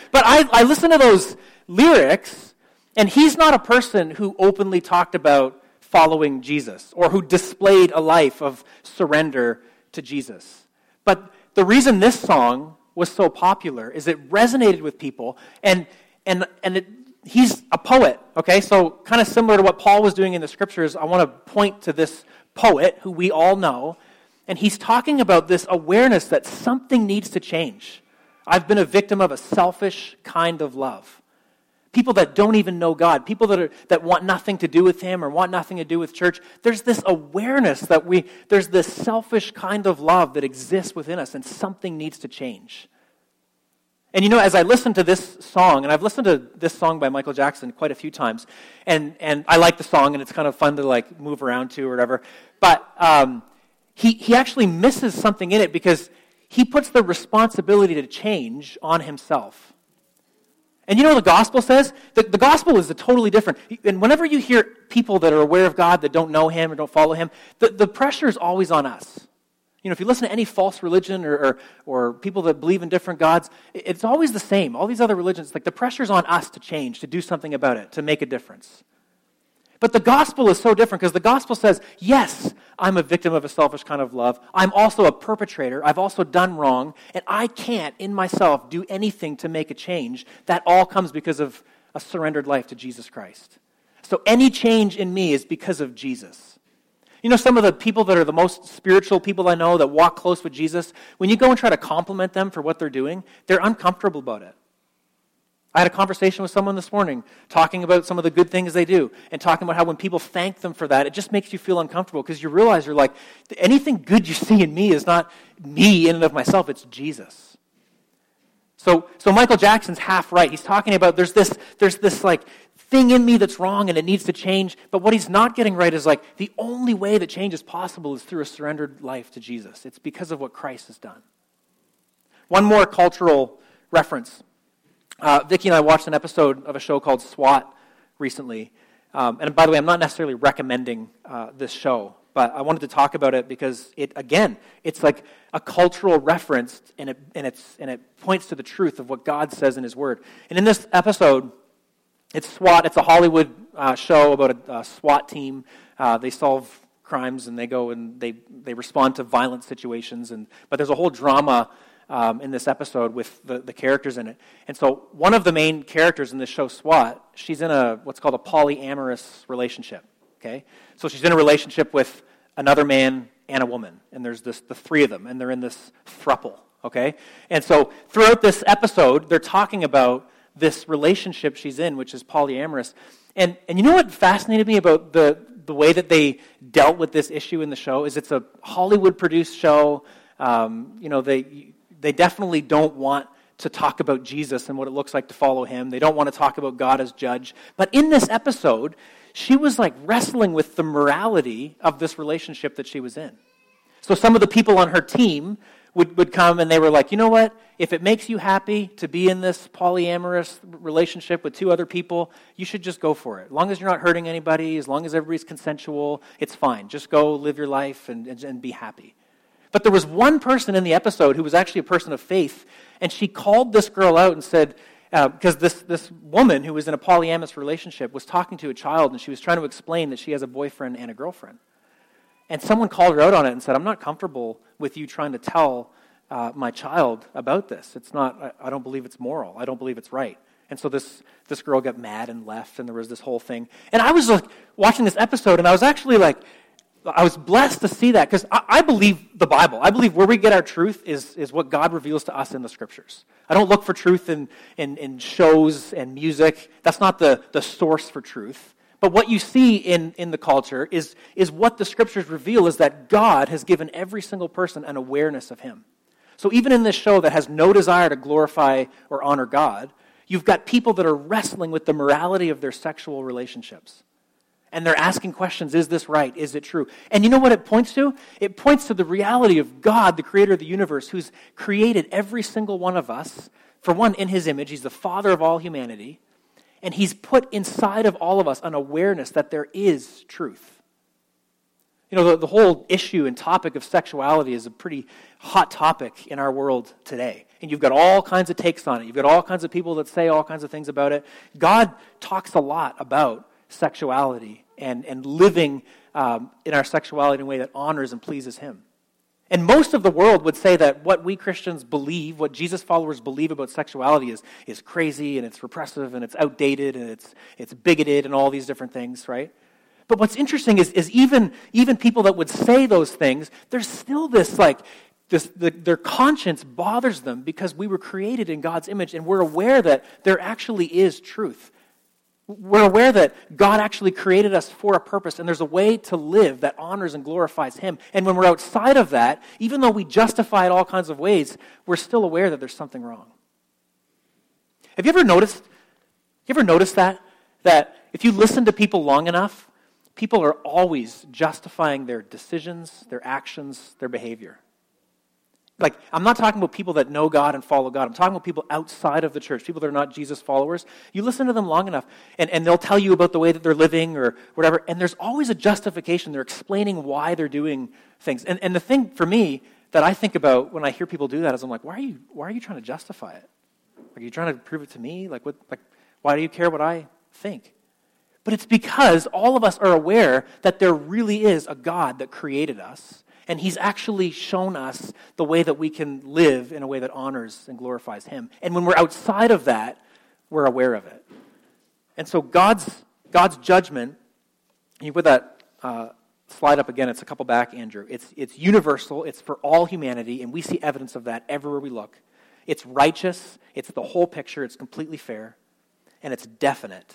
[SPEAKER 1] (laughs) but I, I listened to those lyrics, and he's not a person who openly talked about following Jesus or who displayed a life of surrender to Jesus. But the reason this song was so popular is it resonated with people and and and it, he's a poet, okay? So, kind of similar to what Paul was doing in the scriptures, I want to point to this poet who we all know. And he's talking about this awareness that something needs to change. I've been a victim of a selfish kind of love. People that don't even know God, people that, are, that want nothing to do with Him or want nothing to do with church. There's this awareness that we, there's this selfish kind of love that exists within us, and something needs to change. And you know, as I listen to this song, and I've listened to this song by Michael Jackson quite a few times, and, and I like the song, and it's kind of fun to like move around to or whatever. But um, he, he actually misses something in it because he puts the responsibility to change on himself. And you know what the gospel says? The, the gospel is a totally different. And whenever you hear people that are aware of God that don't know him or don't follow him, the, the pressure is always on us. You know, if you listen to any false religion or, or, or, people that believe in different gods, it's always the same. All these other religions, like the pressure's on us to change, to do something about it, to make a difference. But the gospel is so different because the gospel says, yes, I'm a victim of a selfish kind of love. I'm also a perpetrator. I've also done wrong. And I can't, in myself, do anything to make a change. That all comes because of a surrendered life to Jesus Christ. So any change in me is because of Jesus. You know, some of the people that are the most spiritual people I know that walk close with Jesus, when you go and try to compliment them for what they're doing, they're uncomfortable about it. I had a conversation with someone this morning talking about some of the good things they do and talking about how when people thank them for that, it just makes you feel uncomfortable because you realize you're like, anything good you see in me is not me in and of myself, it's Jesus. So, so Michael Jackson's half right. He's talking about there's this, there's this like thing in me that's wrong and it needs to change. But what he's not getting right is like the only way that change is possible is through a surrendered life to Jesus. It's because of what Christ has done. One more cultural reference. Uh, Vicki and I watched an episode of a show called SWAT recently. Um, and by the way, I'm not necessarily recommending uh, this show, but I wanted to talk about it because it, again, it's like a cultural reference and it, and, it's, and it points to the truth of what God says in His Word. And in this episode, it's SWAT. It's a Hollywood uh, show about a, a SWAT team. Uh, they solve crimes and they go and they, they respond to violent situations. And, but there's a whole drama um, in this episode with the, the characters in it. And so one of the main characters in this show, SWAT, she's in a what's called a polyamorous relationship. Okay, so she's in a relationship with another man and a woman, and there's this the three of them, and they're in this thruple. Okay, and so throughout this episode, they're talking about this relationship she's in, which is polyamorous. And, and you know what fascinated me about the, the way that they dealt with this issue in the show is it's a Hollywood produced show. Um, you know, they, they definitely don't want to talk about Jesus and what it looks like to follow him. They don't want to talk about God as judge. But in this episode, she was like wrestling with the morality of this relationship that she was in. So some of the people on her team would, would come and they were like, you know what? If it makes you happy to be in this polyamorous relationship with two other people, you should just go for it. As long as you're not hurting anybody, as long as everybody's consensual, it's fine. Just go live your life and, and, and be happy. But there was one person in the episode who was actually a person of faith, and she called this girl out and said, uh, because this, this woman who was in a polyamorous relationship was talking to a child and she was trying to explain that she has a boyfriend and a girlfriend. And someone called her out on it and said, I'm not comfortable with you trying to tell uh, my child about this. It's not, I, I don't believe it's moral. I don't believe it's right. And so this, this girl got mad and left, and there was this whole thing. And I was like watching this episode, and I was actually like, I was blessed to see that because I, I, believe the Bible. I believe where we get our truth is, is what God reveals to us in the scriptures. I don't look for truth in, in, in shows and music. That's not the, the source for truth. But what you see in, in the culture is, is what the scriptures reveal is that God has given every single person an awareness of Him. So even in this show that has no desire to glorify or honor God, you've got people that are wrestling with the morality of their sexual relationships. And they're asking questions Is this right? Is it true? And you know what it points to? It points to the reality of God, the creator of the universe, who's created every single one of us, for one, in his image. He's the father of all humanity. And He's put inside of all of us an awareness that there is truth. You know, the, the whole issue and topic of sexuality is a pretty hot topic in our world today. And you've got all kinds of takes on it. You've got all kinds of people that say all kinds of things about it. God talks a lot about sexuality and, and living um, in our sexuality in a way that honors and pleases Him. And most of the world would say that what we Christians believe, what Jesus followers believe about sexuality is, is crazy and it's repressive and it's outdated and it's, it's bigoted and all these different things, right? But what's interesting is, is even, even people that would say those things, there's still this like, this, the, their conscience bothers them because we were created in God's image and we're aware that there actually is truth. We're aware that God actually created us for a purpose, and there's a way to live that honors and glorifies Him. And when we're outside of that, even though we justify it all kinds of ways, we're still aware that there's something wrong. Have you ever noticed? You ever noticed that? That if you listen to people long enough, people are always justifying their decisions, their actions, their behavior. Like, I'm not talking about people that know God and follow God. I'm talking about people outside of the church, people that are not Jesus followers. You listen to them long enough, and, and they'll tell you about the way that they're living or whatever, and there's always a justification. They're explaining why they're doing things. And, and the thing for me that I think about when I hear people do that is I'm like, why are you, why are you trying to justify it? Like, are you trying to prove it to me? Like, what, like, why do you care what I think? But it's because all of us are aware that there really is a God that created us and he's actually shown us the way that we can live in a way that honors and glorifies him. And when we're outside of that, we're aware of it. And so God's, God's judgment, you put that uh, slide up again, it's a couple back, Andrew. It's, it's universal, it's for all humanity, and we see evidence of that everywhere we look. It's righteous, it's the whole picture, it's completely fair, and it's definite.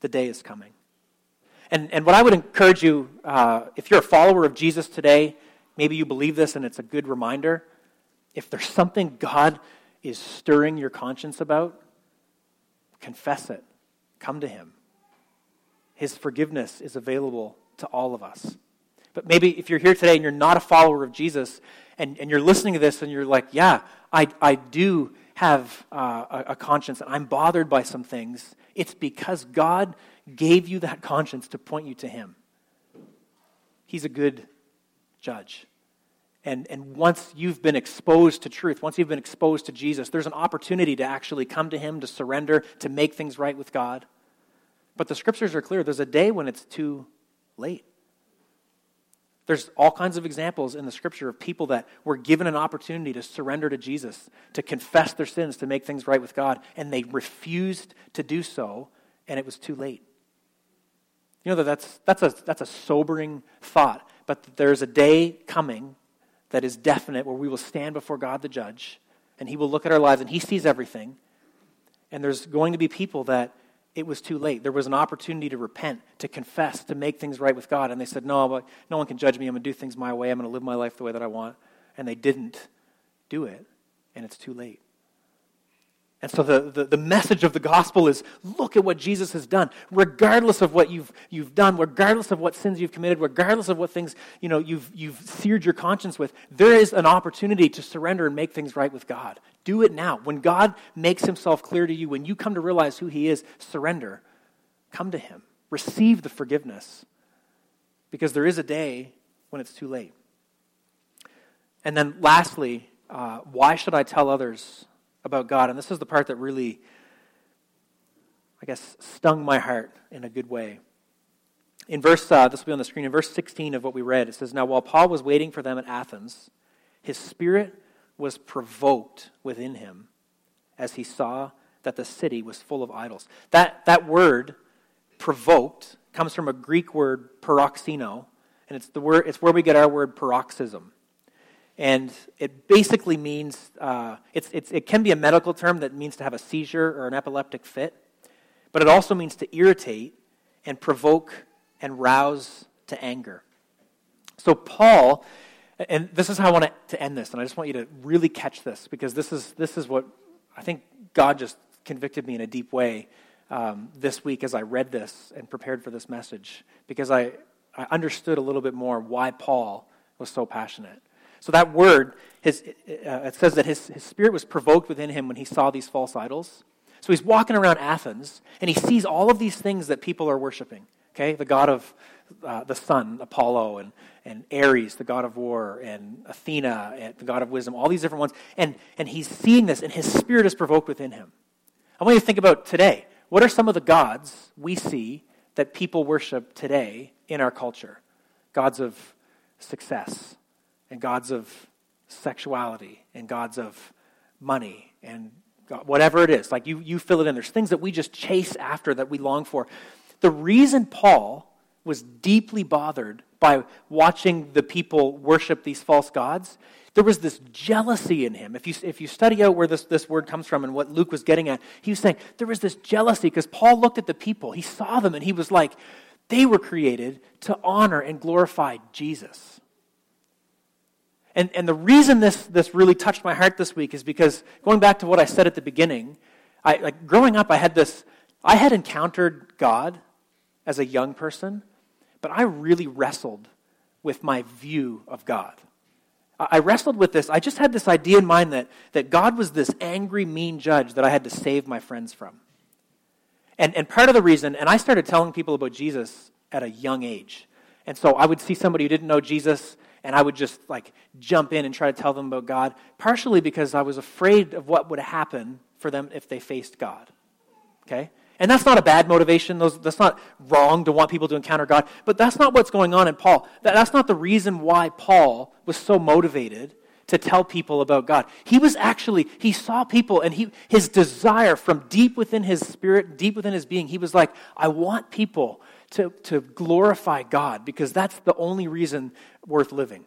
[SPEAKER 1] The day is coming. And, and what I would encourage you, uh, if you're a follower of Jesus today, Maybe you believe this and it's a good reminder. If there's something God is stirring your conscience about, confess it. Come to Him. His forgiveness is available to all of us. But maybe if you're here today and you're not a follower of Jesus and, and you're listening to this and you're like, yeah, I, I do have uh, a, a conscience and I'm bothered by some things, it's because God gave you that conscience to point you to Him. He's a good judge. And, and once you've been exposed to truth, once you've been exposed to Jesus, there's an opportunity to actually come to Him, to surrender, to make things right with God. But the scriptures are clear there's a day when it's too late. There's all kinds of examples in the scripture of people that were given an opportunity to surrender to Jesus, to confess their sins, to make things right with God, and they refused to do so, and it was too late. You know that that's, that's, a, that's a sobering thought but there's a day coming that is definite where we will stand before God the judge, and He will look at our lives, and He sees everything. And there's going to be people that it was too late. There was an opportunity to repent, to confess, to make things right with God. And they said, No, but no one can judge me. I'm going to do things my way. I'm going to live my life the way that I want. And they didn't do it, and it's too late. And so the, the, the, message of the gospel is look at what Jesus has done. Regardless of what you've, you've done, regardless of what sins you've committed, regardless of what things you know, you've, you've seared your conscience with, there is an opportunity to surrender and make things right with God. Do it now. When God makes himself clear to you, when you come to realize who he is, surrender. Come to him. Receive the forgiveness. Because there is a day when it's too late. And then lastly, uh, why should I tell others about God. And this is the part that really, I guess, stung my heart in a good way. In verse, uh, this will be on the screen, in verse 16 of what we read, it says, Now while Paul was waiting for them at Athens, his spirit was provoked within him as he saw that the city was full of idols. That, that word, provoked, comes from a Greek word, paroxino, and it's, the word, it's where we get our word paroxysm. And it basically means, uh, it's, it's, it can be a medical term that means to have a seizure or an epileptic fit, but it also means to irritate and provoke and rouse to anger. So, Paul, and this is how I want to end this, and I just want you to really catch this because this is, this is what I think God just convicted me in a deep way um, this week as I read this and prepared for this message because I, I understood a little bit more why Paul was so passionate. So that word, his, uh, it says that his, his spirit was provoked within him when he saw these false idols. So he's walking around Athens and he sees all of these things that people are worshiping. Okay, the god of uh, the sun, Apollo, and, and Ares, the god of war, and Athena, and the god of wisdom, all these different ones. And, and he's seeing this, and his spirit is provoked within him. I want you to think about today. What are some of the gods we see that people worship today in our culture? Gods of success, and gods of sexuality and gods of money and God, whatever it is. Like you, you fill it in. There's things that we just chase after that we long for. The reason Paul was deeply bothered by watching the people worship these false gods, there was this jealousy in him. If you, if you study out where this, this word comes from and what Luke was getting at, he was saying there was this jealousy because Paul looked at the people, he saw them, and he was like, they were created to honor and glorify Jesus. And, and the reason this, this really touched my heart this week is because going back to what I said at the beginning, I, like growing up, I had this, I had encountered God as a young person, but I really wrestled with my view of God. I wrestled with this. I just had this idea in mind that, that God was this angry, mean judge that I had to save my friends from. And, and part of the reason, and I started telling people about Jesus at a young age. And so I would see somebody who didn't know Jesus, and I would just like jump in and try to tell them about God, partially because I was afraid of what would happen for them if they faced God. Okay? And that's not a bad motivation. Those, that's not wrong to want people to encounter God. But that's not what's going on in Paul. That, that's not the reason why Paul was so motivated to tell people about God. He was actually, he saw people and he, his desire from deep within his spirit, deep within his being, he was like, I want people to, to glorify God because that's the only reason worth living.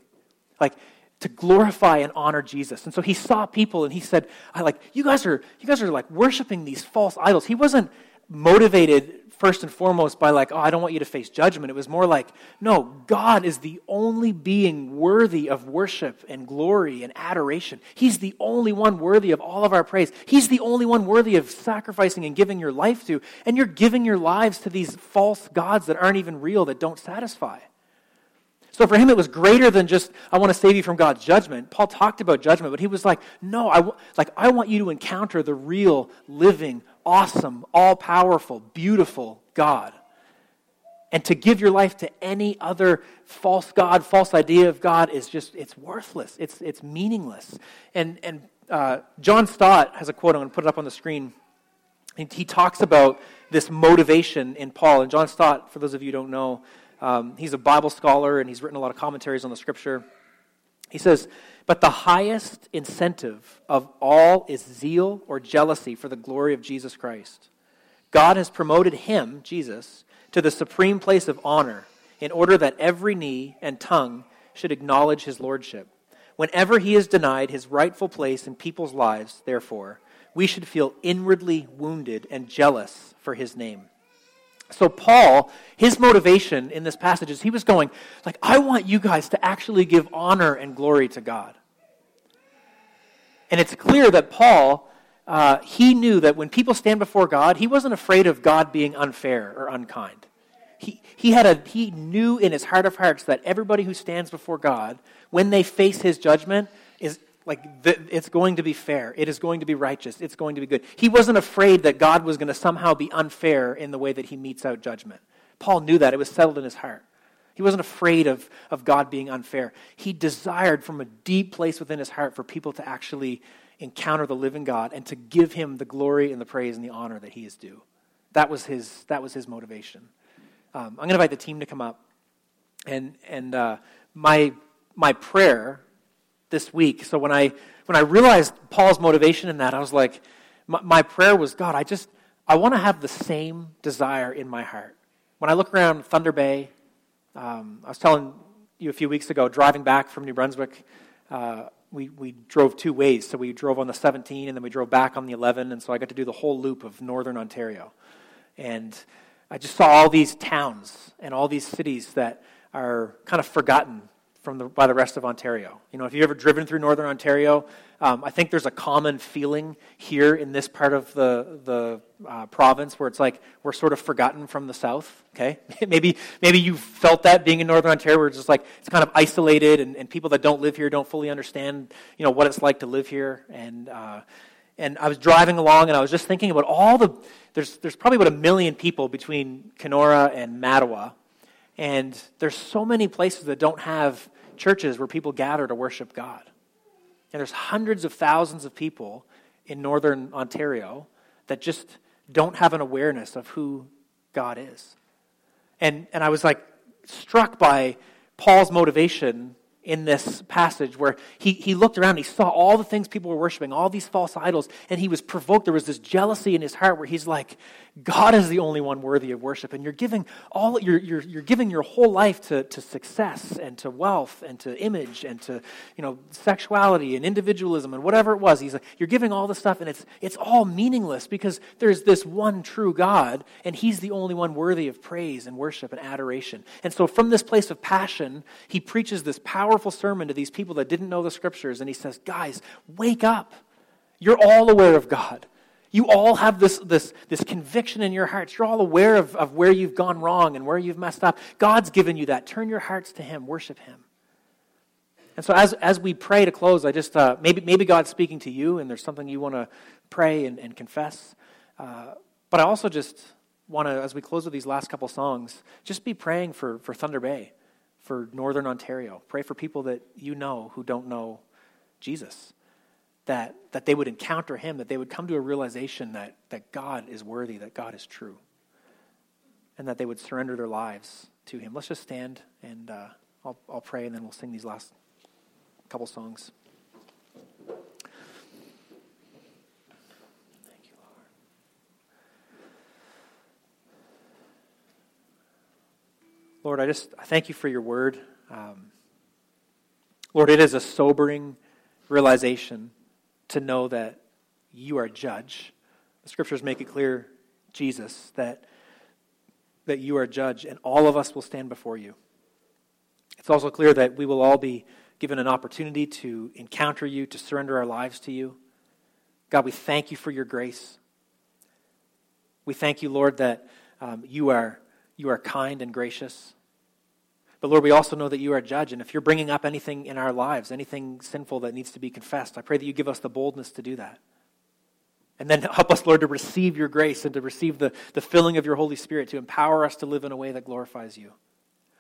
[SPEAKER 1] Like, to glorify and honor Jesus. And so he saw people and he said, I like, you guys are, you guys are like worshiping these false idols. He wasn't motivated first and foremost by like, oh, I don't want you to face judgment. It was more like, no, God is the only being worthy of worship and glory and adoration. He's the only one worthy of all of our praise. He's the only one worthy of sacrificing and giving your life to. And you're giving your lives to these false gods that aren't even real, that don't satisfy. So for him, it was greater than just, I want to save you from God's judgment. Paul talked about judgment, but he was like, no, I, w- like, I want you to encounter the real, living, awesome, all powerful, beautiful God. And to give your life to any other false God, false idea of God is just, it's worthless. It's, it's meaningless. And, and uh, John Stott has a quote, I'm going to put it up on the screen. He talks about this motivation in Paul. And John Stott, for those of you who don't know, um, he's a Bible scholar and he's written a lot of commentaries on the scripture. He says, But the highest incentive of all is zeal or jealousy for the glory of Jesus Christ. God has promoted him, Jesus, to the supreme place of honor in order that every knee and tongue should acknowledge his lordship. Whenever he is denied his rightful place in people's lives, therefore, we should feel inwardly wounded and jealous for his name. So, Paul, his motivation in this passage is he was going, like, I want you guys to actually give honor and glory to God. And it's clear that Paul, uh, he knew that when people stand before God, he wasn't afraid of God being unfair or unkind. He, he, had a, he knew in his heart of hearts that everybody who stands before God, when they face his judgment, like, the, it's going to be fair. It is going to be righteous. It's going to be good. He wasn't afraid that God was going to somehow be unfair in the way that he metes out judgment. Paul knew that. It was settled in his heart. He wasn't afraid of, of God being unfair. He desired from a deep place within his heart for people to actually encounter the living God and to give him the glory and the praise and the honor that he is due. That was his, that was his motivation. Um, I'm going to invite the team to come up. And, and uh, my, my prayer this week. So when I when I realized Paul's motivation in that, I was like, my, my prayer was, God, I just I want to have the same desire in my heart. When I look around Thunder Bay, um, I was telling you a few weeks ago, driving back from New Brunswick, uh, we, we drove two ways. So we drove on the 17 and then we drove back on the 11. And so I got to do the whole loop of northern Ontario. And I just saw all these towns and all these cities that are kind of forgotten from the, by the rest of Ontario. You know, if you've ever driven through northern Ontario, um, I think there's a common feeling here in this part of the, the uh, province where it's like we're sort of forgotten from the south. Okay, (laughs) maybe maybe you felt that being in northern Ontario, where it's just like it's kind of isolated, and, and people that don't live here don't fully understand, you know, what it's like to live here. And uh, and I was driving along, and I was just thinking about all the there's there's probably about a million people between Kenora and Mattawa. And there's so many places that don't have churches where people gather to worship God. And there's hundreds of thousands of people in northern Ontario that just don't have an awareness of who God is. And, and I was like struck by Paul's motivation in this passage where he, he looked around, he saw all the things people were worshiping, all these false idols, and he was provoked. There was this jealousy in his heart where he's like, God is the only one worthy of worship. And you're giving all you're, you're, you're giving your whole life to, to success and to wealth and to image and to you know sexuality and individualism and whatever it was. He's like, you're giving all the stuff and it's it's all meaningless because there's this one true God and he's the only one worthy of praise and worship and adoration. And so from this place of passion, he preaches this powerful sermon to these people that didn't know the scriptures and he says, Guys, wake up. You're all aware of God. You all have this, this, this conviction in your hearts. You're all aware of, of where you've gone wrong and where you've messed up. God's given you that. Turn your hearts to Him, worship Him. And so, as, as we pray to close, I just, uh, maybe, maybe God's speaking to you and there's something you want to pray and, and confess. Uh, but I also just want to, as we close with these last couple songs, just be praying for, for Thunder Bay, for Northern Ontario. Pray for people that you know who don't know Jesus that, that they would encounter him, that they would come to a realization that, that God is worthy, that God is true, and that they would surrender their lives to him. Let's just stand and uh, I'll, I'll pray and then we'll sing these last couple songs. Thank you, Lord. Lord, I just I thank you for your word. Um, Lord, it is a sobering realization to know that you are judge. The scriptures make it clear, Jesus, that, that you are judge, and all of us will stand before you. It's also clear that we will all be given an opportunity to encounter you, to surrender our lives to you. God, we thank you for your grace. We thank you, Lord, that um, you, are, you are kind and gracious. But Lord, we also know that you are a judge, and if you're bringing up anything in our lives, anything sinful that needs to be confessed, I pray that you give us the boldness to do that. And then help us, Lord, to receive your grace and to receive the, the filling of your Holy Spirit to empower us to live in a way that glorifies you.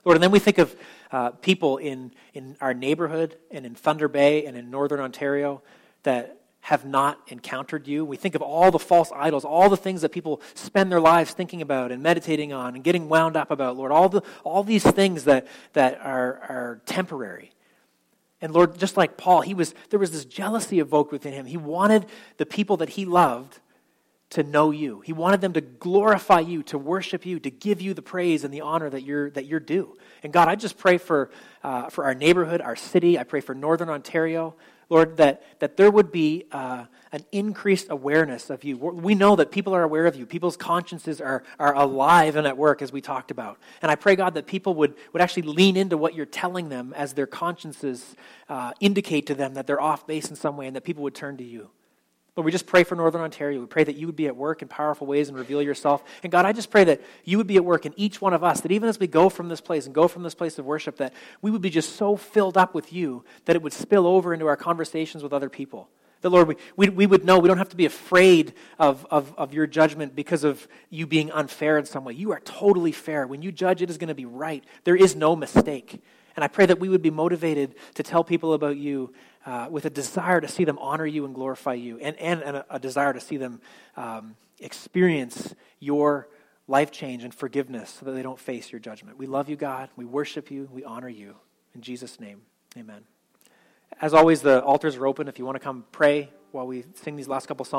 [SPEAKER 1] Lord, and then we think of uh, people in, in our neighborhood and in Thunder Bay and in Northern Ontario that have not encountered you. We think of all the false idols, all the things that people spend their lives thinking about and meditating on and getting wound up about, Lord, all, the, all these things that, that are, are temporary. And Lord, just like Paul, he was, there was this jealousy evoked within him. He wanted the people that he loved to know you. He wanted them to glorify you, to worship you, to give you the praise and the honor that you're, that you're due. And God, I just pray for, uh, for our neighborhood, our city. I pray for Northern Ontario. Lord, that, that there would be uh, an increased awareness of you. We know that people are aware of you. People's consciences are, are alive and at work, as we talked about. And I pray, God, that people would, would actually lean into what you're telling them as their consciences uh, indicate to them that they're off base in some way and that people would turn to you. Lord, we just pray for Northern Ontario. We pray that you would be at work in powerful ways and reveal yourself. And God, I just pray that you would be at work in each one of us, that even as we go from this place and go from this place of worship, that we would be just so filled up with you that it would spill over into our conversations with other people. That, Lord, we, we, we would know we don't have to be afraid of, of, of your judgment because of you being unfair in some way. You are totally fair. When you judge, it is going to be right. There is no mistake. And I pray that we would be motivated to tell people about you uh, with a desire to see them honor you and glorify you, and, and, and a, a, desire to see them um, experience your life change and forgiveness so that they don't face your judgment. We love you, God. We worship you. We honor you. In Jesus' name, amen. As always, the altars are open if you want to come pray while we sing these last couple songs.